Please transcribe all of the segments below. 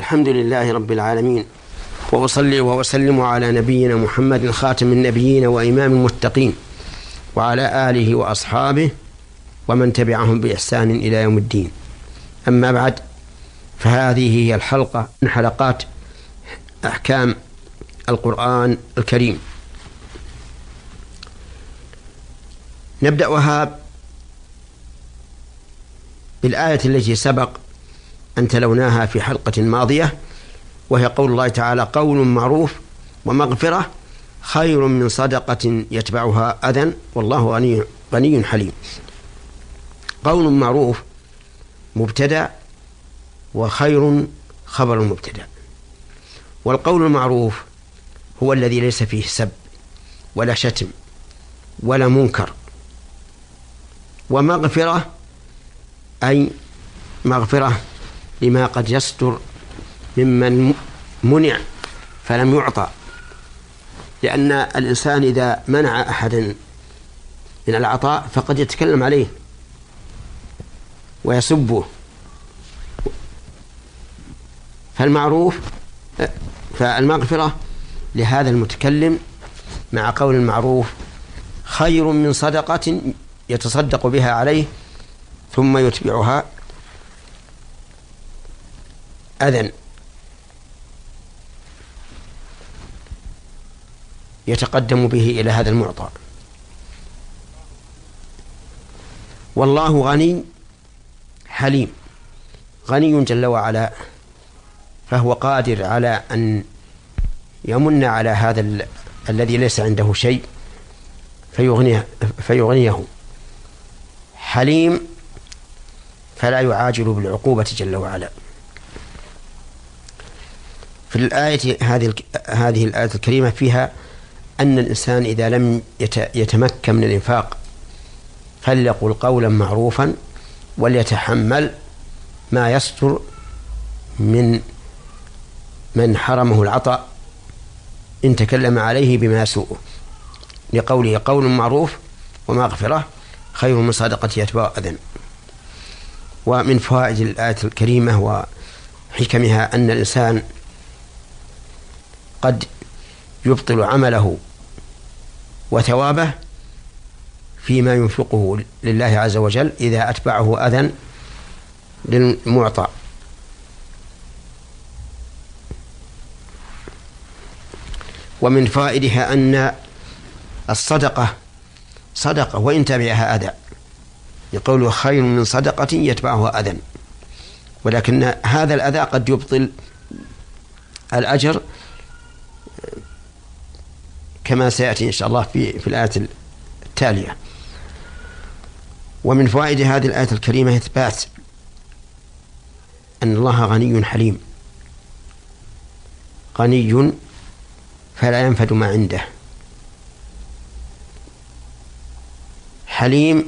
الحمد لله رب العالمين. وأصلي وأسلم على نبينا محمد خاتم النبيين وإمام المتقين وعلى آله وأصحابه ومن تبعهم بإحسان إلى يوم الدين. أما بعد فهذه هي الحلقة من حلقات أحكام القرآن الكريم. نبدأها بالآية التي سبق أن تلوناها في حلقة ماضية وهي قول الله تعالى قول معروف ومغفرة خير من صدقة يتبعها أذى والله غني غني حليم. قول معروف مبتدأ وخير خبر مبتدأ. والقول المعروف هو الذي ليس فيه سب ولا شتم ولا منكر. ومغفرة أي مغفرة لما قد يستر ممن منع فلم يعطى. لأن الإنسان إذا منع أحدا من العطاء فقد يتكلم عليه ويسبه. فالمعروف فالمغفرة لهذا المتكلم مع قول المعروف خير من صدقة يتصدق بها عليه ثم يتبعها أذى يتقدم به إلى هذا المعطى. والله غني حليم. غني جل وعلا. فهو قادر على أن يمن على هذا ال... الذي ليس عنده شيء فيغنيه فيغنيه. حليم فلا يعاجل بالعقوبة جل وعلا. في الآية هذه هذه الآية الكريمة فيها أن الإنسان إذا لم يتمكن من الإنفاق فليقل قولا معروفا وليتحمل ما يستر من من حرمه العطاء إن تكلم عليه بما يسوءه. لقوله قول معروف ومغفرة خير من صدقة يتبع أذن. ومن فوائد الآية الكريمة وحكمها أن الإنسان قد يبطل عمله وثوابه فيما ينفقه لله عز وجل إذا أتبعه أذى للمعطى. ومن فائدها أن الصدقة صدقة وإن تبعها أذى. يقول خير من صدقة يتبعها أذى. ولكن هذا الأذى قد يبطل الأجر كما سيأتي إن شاء الله في في الآية التالية. ومن فوائد هذه الآية الكريمة إثبات أن الله غني حليم. غني فلا ينفد ما عنده. حليم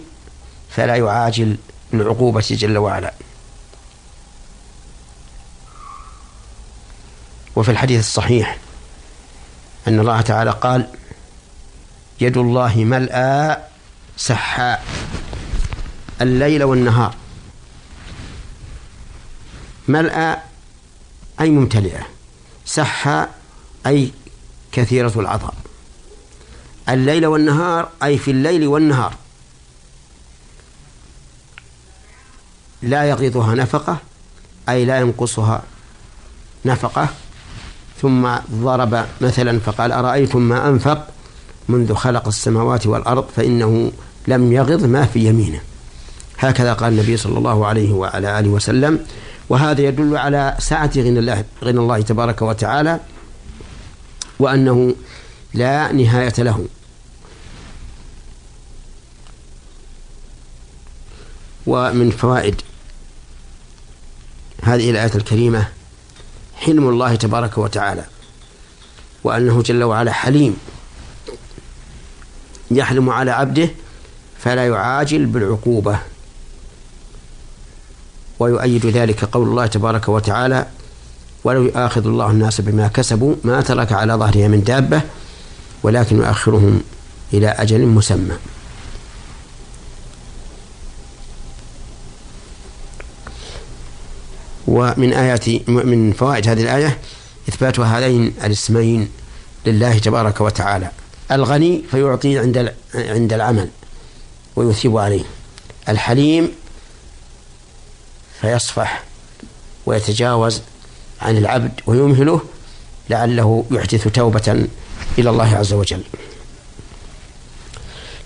فلا يعاجل بالعقوبة جل وعلا. وفي الحديث الصحيح أن الله تعالى قال يد الله ملأى سحاء الليل والنهار. ملأى أي ممتلئة. سحاء أي كثيرة العطاء الليل والنهار أي في الليل والنهار. لا يغيضها نفقة أي لا ينقصها نفقة. ثم ضرب مثلا فقال أرأيتم ما أنفق منذ خلق السماوات والأرض فإنه لم يغض ما في يمينه. هكذا قال النبي صلى الله عليه وعلى آله وسلم. وهذا يدل على سعة غنى الله, غنى الله تبارك وتعالى وأنه لا نهاية له. ومن فوائد هذه الآية الكريمة حلم الله تبارك وتعالى وأنه جل وعلا حليم. يحلم على عبده فلا يعاجل بالعقوبة. ويؤيد ذلك قول الله تبارك وتعالى ولو يؤاخذ الله الناس بما كسبوا ما ترك على ظهرها من دابة ولكن يؤخرهم إلى أجل مسمى. ومن آيات من فوائد هذه الآية إثبات هذين الاسمين لله تبارك وتعالى. الغني فيعطي عند عند العمل ويثيب عليه. الحليم فيصفح ويتجاوز عن العبد ويمهله لعله يحدث توبة إلى الله عز وجل.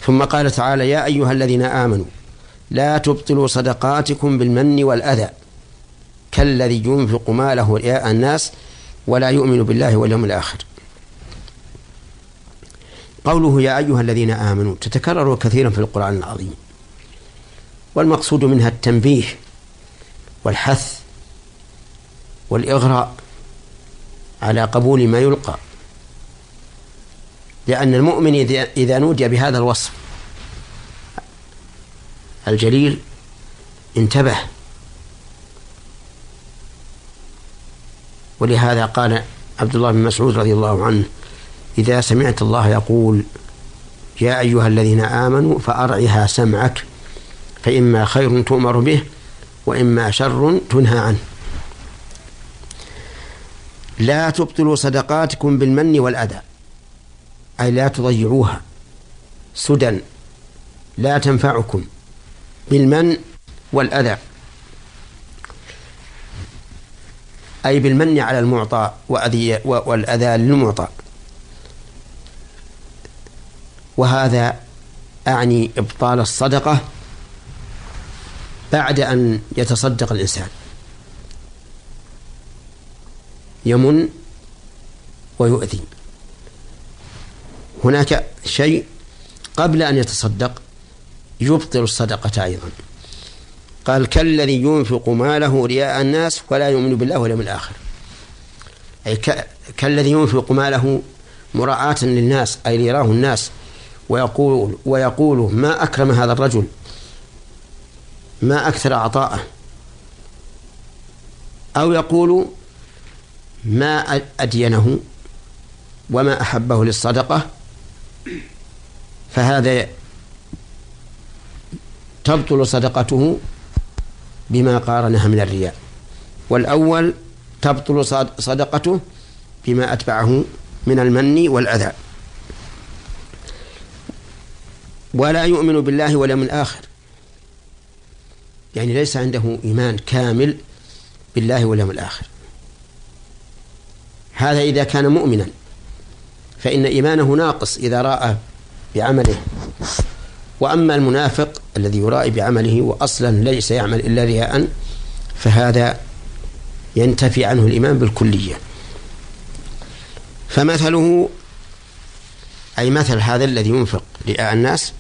ثم قال تعالى يا أيها الذين آمنوا لا تبطلوا صدقاتكم بالمن والأذى. كالذي ينفق ماله رئاء الناس ولا يؤمن بالله واليوم الآخر. قوله يا أيها الذين آمنوا تتكرر كثيرا في القرآن العظيم. والمقصود منها التنبيه والحث والإغراء على قبول ما يلقى. لأن المؤمن إذا نودي بهذا الوصف الجليل انتبه ولهذا قال عبد الله بن مسعود رضي الله عنه إذا سمعت الله يقول يا أيها الذين آمنوا فأرعها سمعك فإما خير تؤمر به وإما شر تنهى عنه لا تبطلوا صدقاتكم بالمن والأذى أي لا تضيعوها سدى لا تنفعكم بالمن والأذى. أي بالمن على المعطى والأذى للمعطى. وهذا أعني إبطال الصدقة بعد أن يتصدق الإنسان. يمن ويؤذي. هناك شيء قبل أن يتصدق يبطل الصدقة أيضا. قال كالذي ينفق ماله رياء الناس ولا يؤمن بالله واليوم الآخر. أي كالذي ينفق ماله مراعاة للناس أي ليراه الناس ويقول ويقول ما أكرم هذا الرجل؟ ما أكثر عطاءه؟ أو يقول ما أدينه وما أحبه للصدقة؟ فهذا تبطل صدقته بما قارنها من الرياء. والأول تبطل صدقته بما أتبعه من المن والأذى. ولا يؤمن بالله واليوم الآخر. يعني ليس عنده إيمان كامل بالله واليوم الآخر. هذا إذا كان مؤمنا. فإن إيمانه ناقص إذا رأى بعمله. وأما المنافق الذي يرائي بعمله وأصلا ليس يعمل إلا رياء فهذا ينتفي عنه الإيمان بالكلية. فمثله أي مثل هذا الذي ينفق رئاء الناس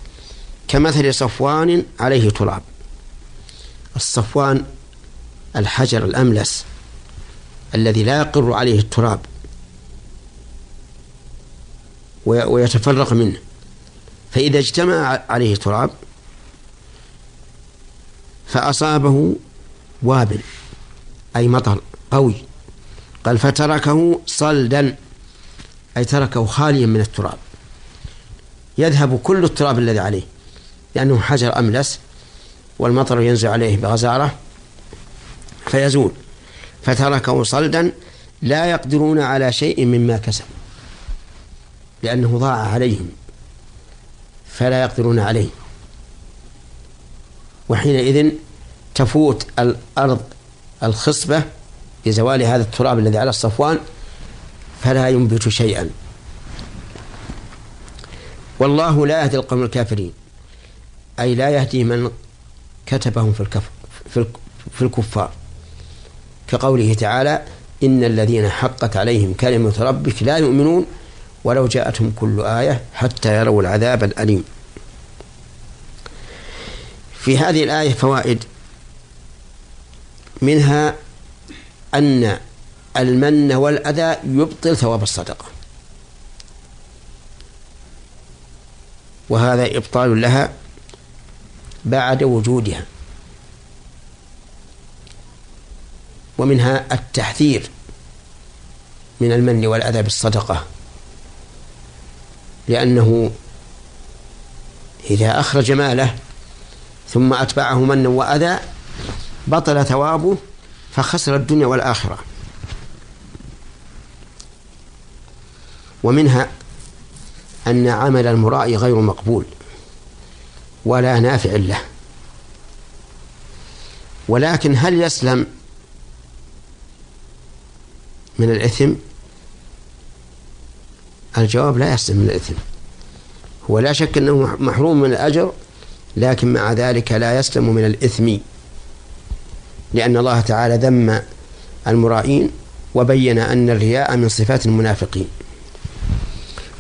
كمثل صفوان عليه تراب. الصفوان الحجر الأملس الذي لا يقر عليه التراب ويتفرق منه. فإذا اجتمع عليه تراب فأصابه وابل أي مطر قوي قال فتركه صلدا أي تركه خاليا من التراب. يذهب كل التراب الذي عليه لأنه حجر أملس والمطر ينزل عليه بغزارة فيزول. فتركه صلدا لا يقدرون على شيء مما كسبوا لأنه ضاع عليهم. فلا يقدرون عليه. وحينئذ تفوت الأرض الخصبة لزوال هذا التراب الذي على الصفوان فلا ينبت شيئا. والله لا يهدي القوم الكافرين أي لا يهدي من كتبهم في الكفر في الكفار. كقوله تعالى إن الذين حقت عليهم كلمة ربك لا يؤمنون ولو جاءتهم كل آية حتى يروا العذاب الأليم. في هذه الآية فوائد. منها أن المن والأذى يبطل ثواب الصدقة. وهذا إبطال لها بعد وجودها. ومنها التحذير من المن والأذى بالصدقة. لأنه إذا أخرج ماله ثم أتبعه منا وأذى بطل ثوابه فخسر الدنيا والآخرة. ومنها أن عمل المرائي غير مقبول ولا نافع له. ولكن هل يسلم من الإثم؟ الجواب لا يسلم من الإثم. هو لا شك أنه محروم من الأجر لكن مع ذلك لا يسلم من الإثم. لأن الله تعالى ذم المرائين وبين أن الرياء من صفات المنافقين.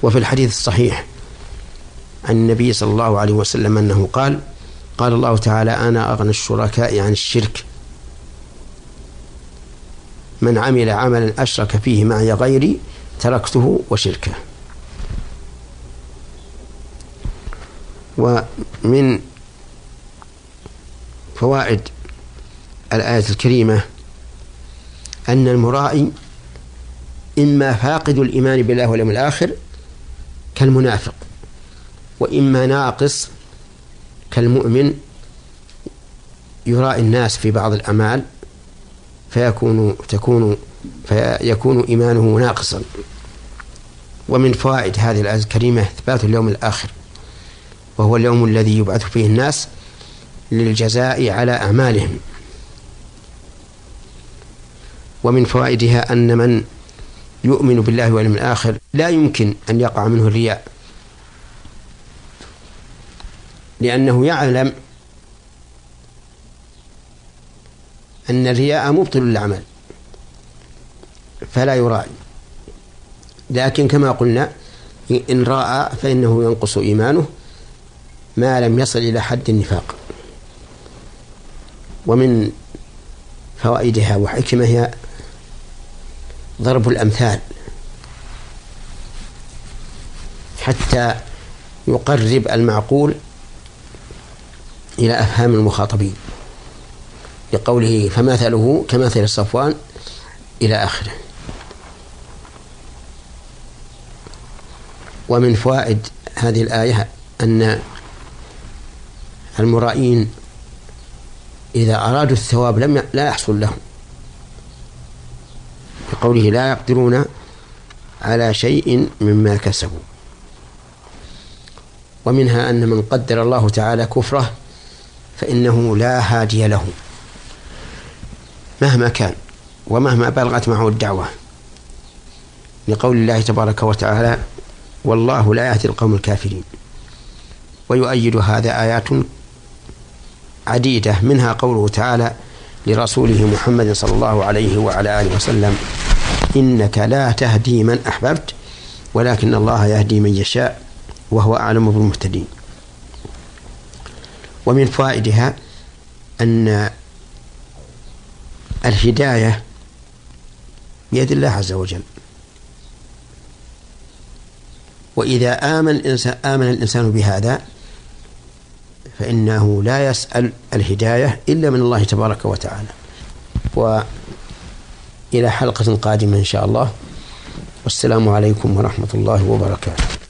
وفي الحديث الصحيح عن النبي صلى الله عليه وسلم أنه قال قال الله تعالى أنا أغنى الشركاء عن الشرك. من عمل عملا أشرك فيه معي غيري تركته وشركه. ومن فوائد الآية الكريمة أن المرائي إما فاقد الإيمان بالله واليوم الآخر كالمنافق وإما ناقص كالمؤمن يرائي الناس في بعض الأعمال فيكون تكون فيكون إيمانه ناقصا. ومن فوائد هذه الآية الكريمة إثبات اليوم الآخر وهو اليوم الذي يبعث فيه الناس للجزاء على أعمالهم. ومن فوائدها أن من يؤمن بالله واليوم الآخر لا يمكن أن يقع منه الرياء لأنه يعلم أن الرياء مبطل للعمل. فلا يراعي. لكن كما قلنا إن راى فإنه ينقص إيمانه ما لم يصل إلى حد النفاق. ومن فوائدها وحكمها ضرب الأمثال. حتى يقرب المعقول إلى أفهام المخاطبين. لقوله فمثله كمثل صفوان إلى آخره. ومن فوائد هذه الآية أن المرائين إذا أرادوا الثواب لم لا يحصل لهم. بقوله لا يقدرون على شيء مما كسبوا. ومنها أن من قدر الله تعالى كفره فإنه لا هادي له. مهما كان ومهما بلغت معه الدعوة. لقول الله تبارك وتعالى والله لا يهدي القوم الكافرين. ويؤيد هذا آيات عديدة منها قوله تعالى لرسوله محمد صلى الله عليه وعلى آله وسلم إنك لا تهدي من أحببت ولكن الله يهدي من يشاء وهو أعلم بالمهتدين. ومن فوائدها أن الهداية بيد الله عز وجل. وإذا آمن الإنسان آمن الإنسان بهذا فإنه لا يسأل الهداية إلا من الله تبارك وتعالى. وإلى حلقة قادمة إن شاء الله. والسلام عليكم ورحمة الله وبركاته.